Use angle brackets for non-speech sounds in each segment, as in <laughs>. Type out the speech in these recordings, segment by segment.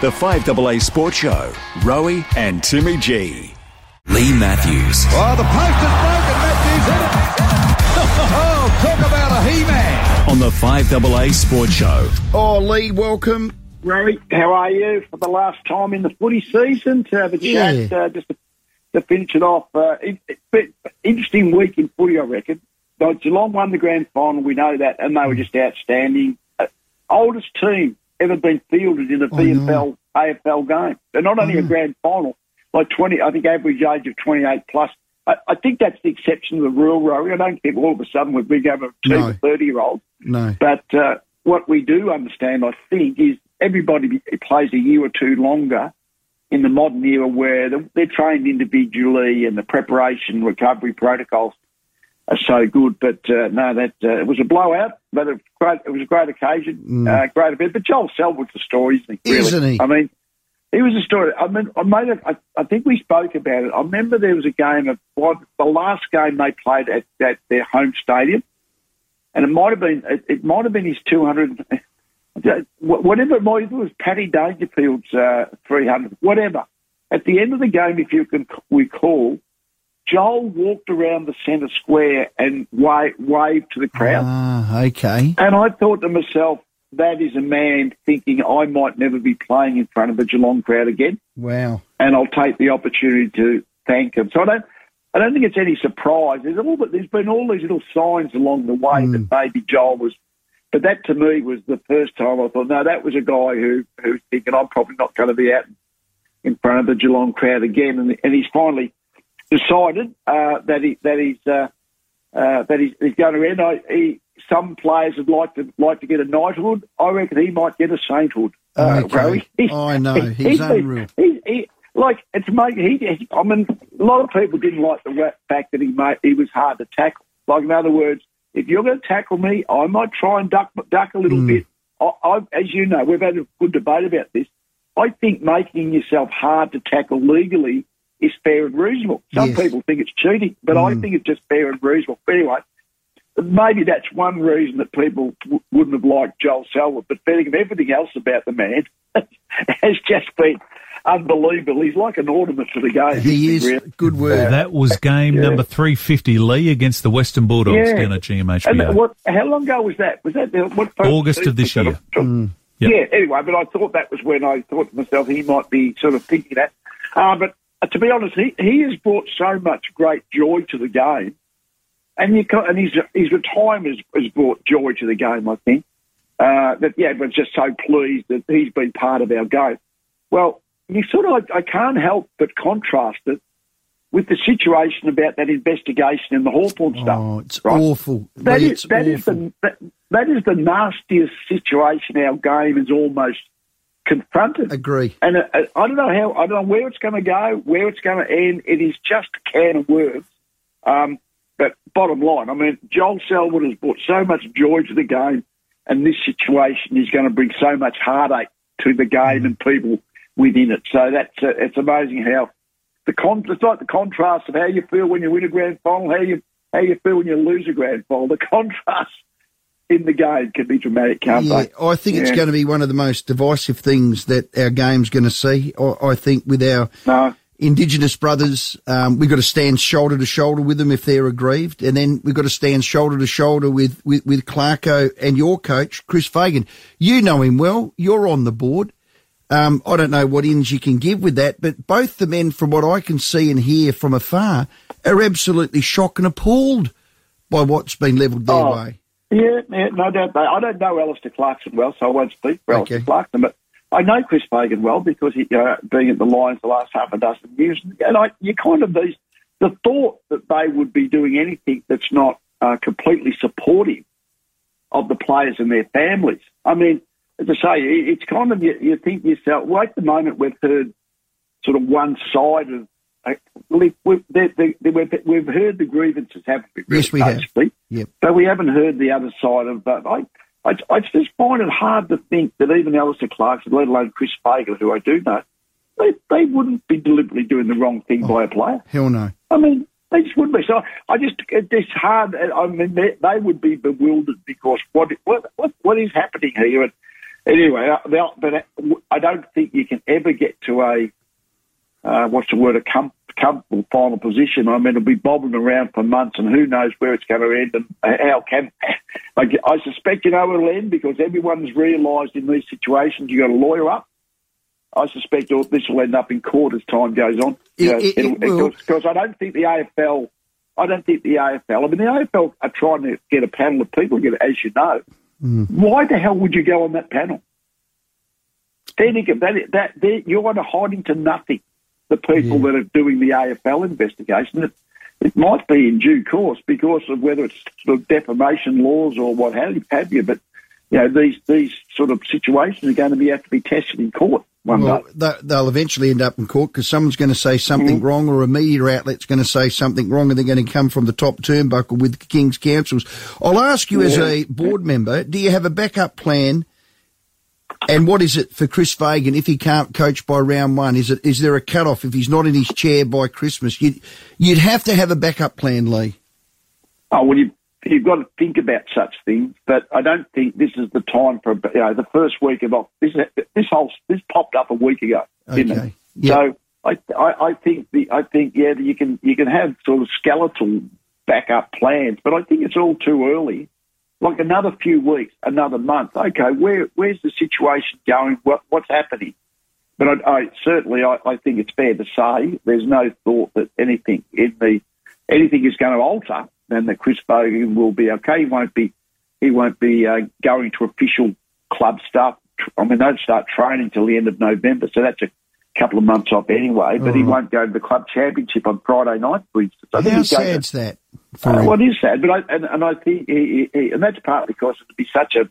The 5AA Sports Show, Rowie and Timmy G. Lee Matthews. Oh, the post is broken. Matthews hit it. <laughs> Oh, talk about a he-man. On the 5AA Sports Show. Oh, Lee, welcome. Rory, how are you? For the last time in the footy season to have a chat, Yeah. uh, just to, to finish it off. Uh, it, it, interesting week in footy, I reckon. Like Geelong won the grand final, we know that, and they were just outstanding. Uh, oldest team ever been fielded in a VFL, AFL game. They're not only a grand final, like 20, I think average age of 28 plus. I, I think that's the exception to the rule, Rory. I don't think all of a sudden we're big over a team No. 30 year olds. No. But uh, what we do understand, I think, is everybody plays a year or two longer in the modern era where they're, they're trained individually and the preparation, recovery protocols are so good. But uh, no, that uh, it was a blowout, but it was, great, it was a great occasion, uh, great event. But Joel Selwood's the story, isn't he? Really? Isn't he? I mean, he was a story. I mean, I made it. I, I think we spoke about it. I remember there was a game of what the last game they played at, at their home stadium, and it might have been it, it might have been his two hundred, <laughs> whatever it might. It was Paddy Dangerfield's uh, three hundred, whatever. At the end of the game, if you can recall, Joel walked around the centre square and wa- waved to the crowd. Ah, okay. And I thought to myself, that is a man thinking I might never be playing in front of a Geelong crowd again, Wow. and I'll take the opportunity to thank him. So I don't, I don't think it's any surprise. There's all, but there's been all these little signs along the way that maybe Joel was, but that to me was the first time I thought, no, that was a guy who who's thinking I'm probably not going to be out in front of the Geelong crowd again, and, and he's finally decided uh, that he that he's uh, uh, that he's, he's going to end. I, he, some players would like to like to get a knighthood. I reckon he might get a sainthood. Uh, Okay. I know. <laughs> He's He's unreal. He, he, like it's made. He, he, I mean, a lot of people didn't like the fact that he made he was hard to tackle. Like in other words, if you're going to tackle me, I might try and duck duck a little bit. I, I, as you know, we've had a good debate about this. I think making yourself hard to tackle legally is fair and reasonable. Some Yes. People think it's cheating, but I think it's just fair and reasonable. But anyway, maybe that's one reason that people w- wouldn't have liked Joel Selwood. But betting everything else about the man <laughs> has just been unbelievable. He's like an ornament for the game. He isn't really? Good word. That was game number 350, Lee, against the Western Bulldogs Yeah. down at And GMHBA. what? How long ago was that? Was that the, what? August of this year. Mm. Yep. Yeah. Anyway, but I thought that was when I thought to myself he might be sort of thinking that. Uh, but uh, to be honest, he, he has brought so much great joy to the game, and you ca- and his his retirement has, has brought joy to the game. I think uh, that yeah, everyone's just so pleased that he's been part of our game. Well, you sort of I, I can't help but contrast it with the situation about that investigation and the Hawthorn stuff. Oh, it's right? awful. That Lee, is that is awful. the that, that is the nastiest situation our game has almost confronted. Agree. And uh, uh, I don't know how I don't know where it's going to go, where it's going to end. It is just a can of worms. Um, but bottom line, I mean, Joel Selwood has brought so much joy to the game, and this situation is going to bring so much heartache to the game and people within it. So that's uh, it's amazing how the con- it's like the contrast of how you feel when you win a grand final, how you how you feel when you lose a grand final. The <laughs> contrast in the game can be dramatic, can't Yeah, they? I think it's going to be one of the most divisive things that our game's going to see. I, I think with our No. Indigenous brothers, um, we've got to stand shoulder to shoulder with them if they're aggrieved, and then we've got to stand shoulder to shoulder with with, with Clarko and your coach, Chris Fagan. You know him well. You're on the board. Um, I don't know what ins you can give with that, but both the men, from what I can see and hear from afar, are absolutely shocked and appalled by what's been levelled their Oh, way. Yeah, yeah, no doubt. They, I don't know Alistair Clarkson well, so I won't speak for. Alistair Clarkson, but I know Chris Fagan well because he, uh, being at the Lions the last half a dozen years, and I, you kind of these the thought that they would be doing anything that's not uh, completely supportive of the players and their families. I mean, as I say, it- it's kind of you, you think to yourself. Well, at the moment, we've heard sort of one side of. Uh, we've, we've, they, they, they, we've, we've heard the grievances, haven't we? Yes, we have. Yep. But we haven't heard the other side of that. I, I, I just find it hard to think that even Alistair Clarkson, let alone Chris Fagan, who I do know, they, they wouldn't be deliberately doing the wrong thing by a player. Hell no. I mean, they just wouldn't be. So I just, it's hard. I mean, they, they would be bewildered because what, what, what, what is happening here? And anyway, uh, but uh, I don't think you can ever get to a uh, what's the word a com- comfortable final position. I mean, it'll be bobbing around for months, and who knows where it's going to end and how can. <laughs> I, I suspect you know it'll end because everyone's realised in these situations you got to lawyer up. I suspect this will end up in court as time goes on. Because I don't think the AFL. I don't think the AFL. I mean, the AFL are trying to get a panel of people, get as you know. Mm. Why the hell would you go on that panel? Get- that, that, that, you're on a hiding to nothing. The people that are doing the AFL investigation, it, it might be in due course because of whether it's sort of defamation laws or what have you, have you. But you know, these these sort of situations are going to be have to be tested in court one Well, day. they- they'll eventually end up in court because someone's going to say something mm-hmm. wrong, or a media outlet's going to say something wrong, and they're going to come from the top turnbuckle with King's counsels. I'll ask you, as a board member, do you have a backup plan? And what is it for Chris Fagan if he can't coach by round one? Is it is there a cut off if he's not in his chair by Christmas? You'd you'd have to have a backup plan, Lee. Oh, well, you, you've got to think about such things, but I don't think this is the time for, you know, the first week of, this, this whole, this popped up a week ago, didn't Okay. it? Yeah. So I, I, I think the, I think, yeah, you can, you can have sort of skeletal backup plans, but I think it's all too early. Like another few weeks, another month. Okay, where, where's the situation going? What, what's happening? But I, I certainly, I, I think it's fair to say there's no thought that anything in the anything is going to alter, then that Chris Fagan will be okay. He won't be he won't be uh, going to official club stuff. I mean, they don't start training till the end of November, so that's a couple of months off anyway. But he won't go to the club championship on Friday night, for instance. I How he's going to- sad's that? Uh, well, it is sad, but I and, and I think he, he, and that's partly because it'd be such a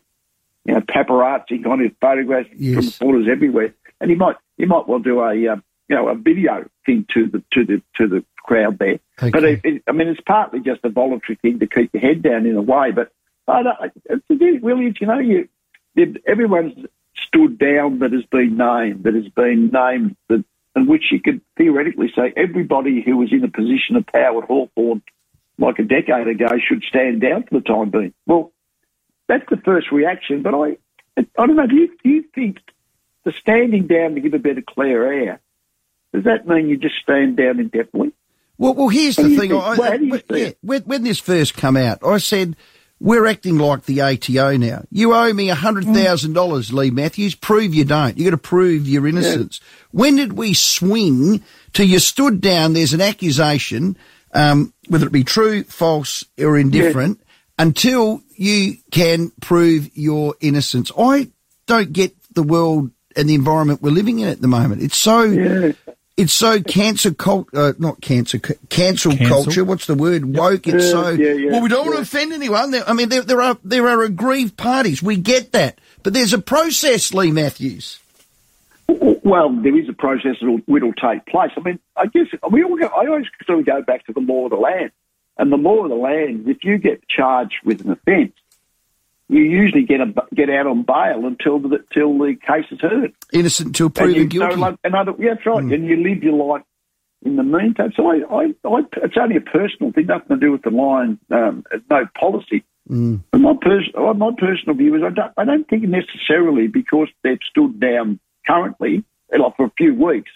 you know paparazzi kind of photographs from Yes. reporters everywhere, and he might he might well do a um, you know a video thing to the to the to the crowd there. But it, it, I mean, it's partly just a voluntary thing to keep your head down in a way. But I don't, I- it's- Williams, you know, you you- everyone's stood down that has been named, that has been named, that in which you could theoretically say everybody who was in a position of power at Hawthorn like a decade ago should stand down for the time being. Well, that's the first reaction, but I, I don't know. Do you, do you think the standing down to give a bit of clear air does that mean you just stand down indefinitely? Well, well, here's the thing. I, Well, how do you when- yeah, when, when this first come out, I said, we're acting like the ATO now. You owe me $100,000, mm. Lee Matthews. Prove you don't. you got to prove your innocence. When did we swing to you stood down, there's an accusation, um, whether it be true, false, or indifferent, until you can prove your innocence. I don't get the world and the environment we're living in at the moment. It's so Yeah. it's so cancer cult, uh, not cancer, c- cancel, Cancel. culture. What's the word? Woke. It's Yeah, so. yeah, yeah, well, we don't want to offend anyone. There, I mean, there, there are there are aggrieved parties. We get that, but there's a process, Lee Matthews. Well, there is a process that will, will take place. I mean, I guess we all go, I always sort of go back to the law of the land. And the law of the land, if you get charged with an offence, you usually get a, get out on bail until the, till the case is heard. Innocent until proven you, guilty. Like, another, yeah, that's right. And you live your life in the meantime. So I, I, I, it's only a personal thing, nothing to do with the line, um, no policy. Mm. But my, pers- my personal view is I don't, I don't think necessarily because they've stood down currently, like for a few weeks,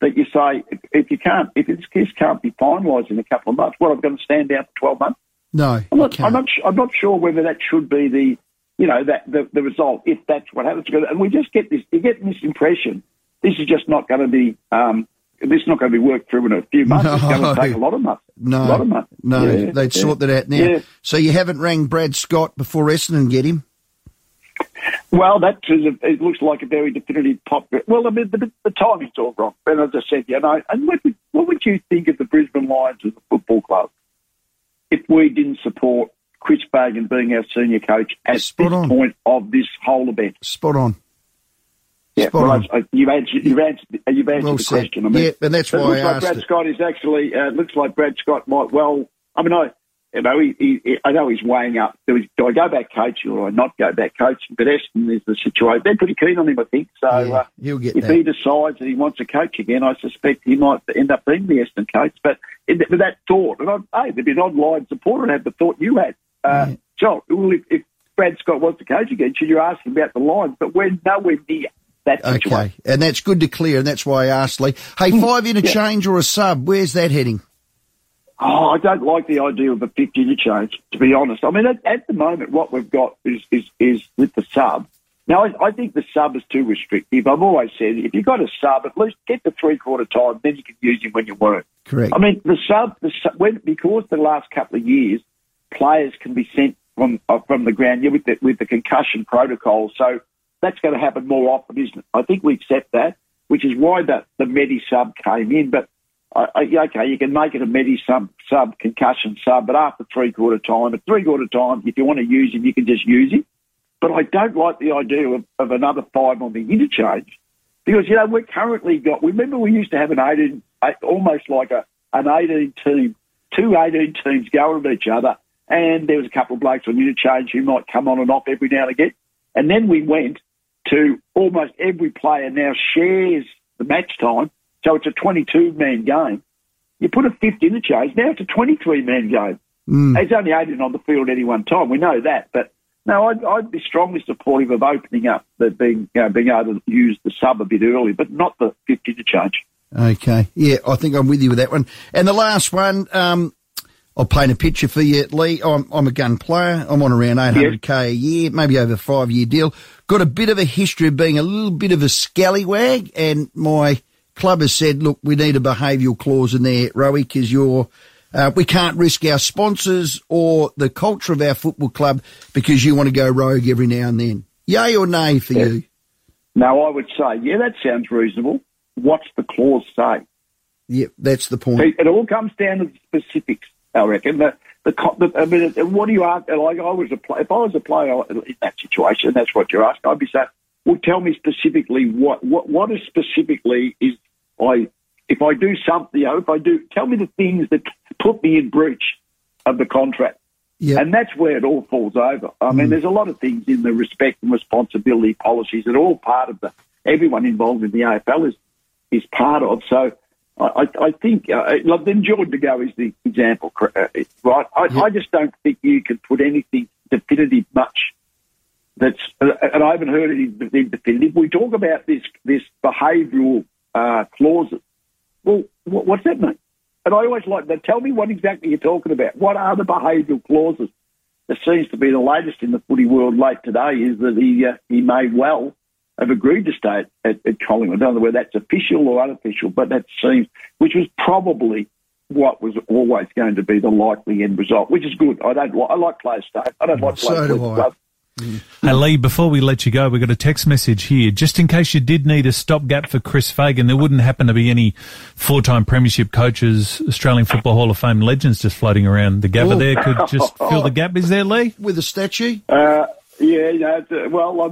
that you say if, if you can't, if this case can't be finalised in a couple of months, what I'm going to stand down for 12 months. no, I'm not. I'm not, I'm not sure whether that should be the, you know, that the, the result if that's what happens. And we just get this, you get this impression this is just not going to be, um, this is not going to be worked through in a few months. It's going to take a lot of months. no, a lot of months. no, Yeah, they'd yeah. sort that out now. Yeah. So you haven't rang Brad Scott before Essendon get him. Well, that is a, it looks like a very definitive pop. Well, I mean, the, the timing's all wrong. And as I said, you know, and what would, what would you think of the Brisbane Lions as a football club if we didn't support Chris Fagan being our senior coach at Spot this on. point of this whole event? Spot on. Yeah, Spot well, on. You've answered, you've answered, you've answered Well the said. question. I mean, Yeah, and that's why I like asked Brad it. Scott is actually. Uh, looks like Brad Scott might well. I mean, I. You know, he, he, I know he's weighing up. Do, he- do I go back coaching or do I not go back coaching? But Essendon is the situation. They're pretty keen on him, I think. So Yeah, uh, he'll get if that. he decides that he wants to coach again, I suspect he might end up being the Essendon coach. But in, with that thought, and I, hey, there'd be an online supporter and have the thought you had. Uh, Yeah. So, well, if, if Brad Scott wants to coach again, should you ask him about the Lions? But we're nowhere near that situation. Okay, and that's good to clear, and that's why I asked Lee. Hey, five interchange or a sub? Where's that heading? Oh, I don't like the idea of a 50 interchange, to be honest. I mean, at, at the moment, what we've got is, is, is with the sub. Now, I, I think the sub is too restrictive. I've always said if you've got a sub, at least get the three quarter time, then you can use him when you want. Correct. I mean, the sub, the sub when, because the last couple of years, players can be sent from uh, from the ground yeah, with the, with the concussion protocol. So that's going to happen more often, isn't it? I think we accept that, which is why the, the Medi sub came in. But I, I, okay, you can make it a Medi sub, sub concussion sub, but after three quarter time, at three quarter time, if you want to use him, you can just use him. But I don't like the idea of, of another five on the interchange because you know we're currently got. Remember, we used to have an eighteen, almost like a an eighteen team, two 18 teams going at each other, and there was a couple of blokes on interchange who might come on and off every now and again. And then we went to almost every player now shares the match time, so it's a 22 man game. You put a fifth interchange, now it's a 23 man game. Mm. There's only 18 on the field at any one time. We know that, but no, I'd, I'd be strongly supportive of opening up the being you know, being able to use the sub a bit early, but not the 50 interchange. Okay, yeah, I think I'm with you with that one. And the last one, um, I'll paint a picture for you, Lee. I'm, I'm a gun player. I'm on around 800k yes. a year, maybe over a five year deal. Got a bit of a history of being a little bit of a scallywag, and my club has said, look, we need a behavioural clause in there, Rowie, because you're, uh, we can't risk our sponsors or the culture of our football club because you want to go rogue every now and then. Yay or nay for yes. you? No, I would say, yeah, that sounds reasonable. What's the clause say? Yeah, that's the point. It all comes down to the specifics. I reckon. The, the, the, I mean, what do you ask? Like I was a play, if I was a player in that situation, that's what you're asking. I'd be saying, well, tell me specifically what what what is specifically is I if I do something, you know, if I do, tell me the things that put me in breach of the contract. Yep. And that's where it all falls over. I mm. mean, there's a lot of things in the respect and responsibility policies that are all part of the, everyone involved in the AFL is, is part of. So I, I think, uh, like then Jordan De is the example, uh, right? I, I just don't think you can put anything definitive much that's, uh, and I haven't heard anything definitive. We talk about this, this behavioural uh, clauses. Well, what, what's that mean? And I always like that. Tell me what exactly you're talking about. What are the behavioural clauses? It seems to be the latest in the footy world late today is that he uh, he may well have agreed to stay at, at Collingwood. I don't know whether that's official or unofficial, but that seems, which was probably what was always going to be the likely end result, which is good. I don't. I like players stay. I don't like so players do. Hey Lee, before we let you go, we've got a text message here. Just in case you did need a stopgap for Chris Fagan, there wouldn't happen to be any four-time premiership coaches, Australian Football Hall of Fame legends just floating around. The Gabba there could just fill the gap. Is there, Lee? With a statue? Uh, yeah, you know, well,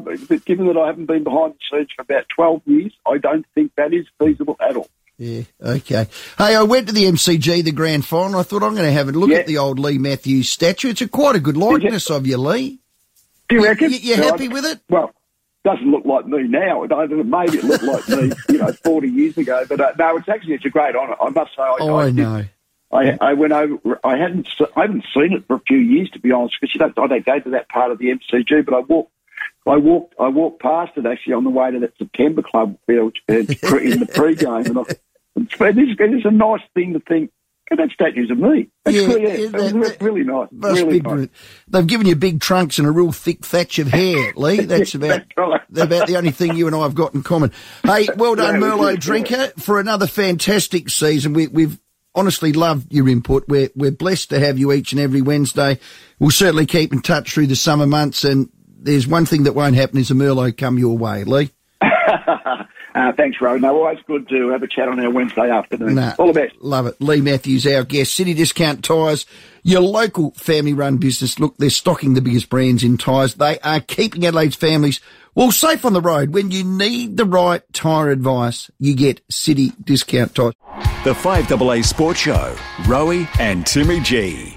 given that I haven't been behind the scenes for about 12 years, I don't think that is feasible at all. Yeah, okay. Hey, I went to the MCG, the grand final. I thought I'm going to have a look yeah. at the old Lee Matthews statue. It's a quite a good likeness of you, Lee. Do you reckon? You, you happy with it? Well, doesn't look like me now. It made it look like me, you know, <laughs> 40 years ago. But uh, no, it's actually it's a great honour. I must say. I, oh, I, I know. I, I went over. I hadn't. I haven't seen it for a few years, to be honest, because you don't. I don't go to that part of the MCG, but I walked. I walked. I walked past it actually on the way to that September Club field uh, in the pre-game, and I, it's, it's a nice thing to think. That statues of me. That's yeah, really, yeah, that, really nice. Really nice. They've given you big trunks and a real thick thatch of hair, <laughs> Lee. That's about that's about the only thing you and I have got in common. Hey, well done, Merlot Drinker, for another fantastic season. We, we've honestly loved your input. We're, we're blessed to have you each and every Wednesday. We'll certainly keep in touch through the summer months. And there's one thing that won't happen is a Merlot come your way, Lee. <laughs> Uh, thanks, Rowan. No, always good to have a chat on our Wednesday afternoon. Nah, All the best. Love it. Lee Matthews, our guest. City Discount Tyres, your local family-run business. Look, they're stocking the biggest brands in tyres. They are keeping Adelaide's families well safe on the road. When you need the right tyre advice, you get City Discount Tyres. The 5AA Sports Show, Rowie and Timmy G.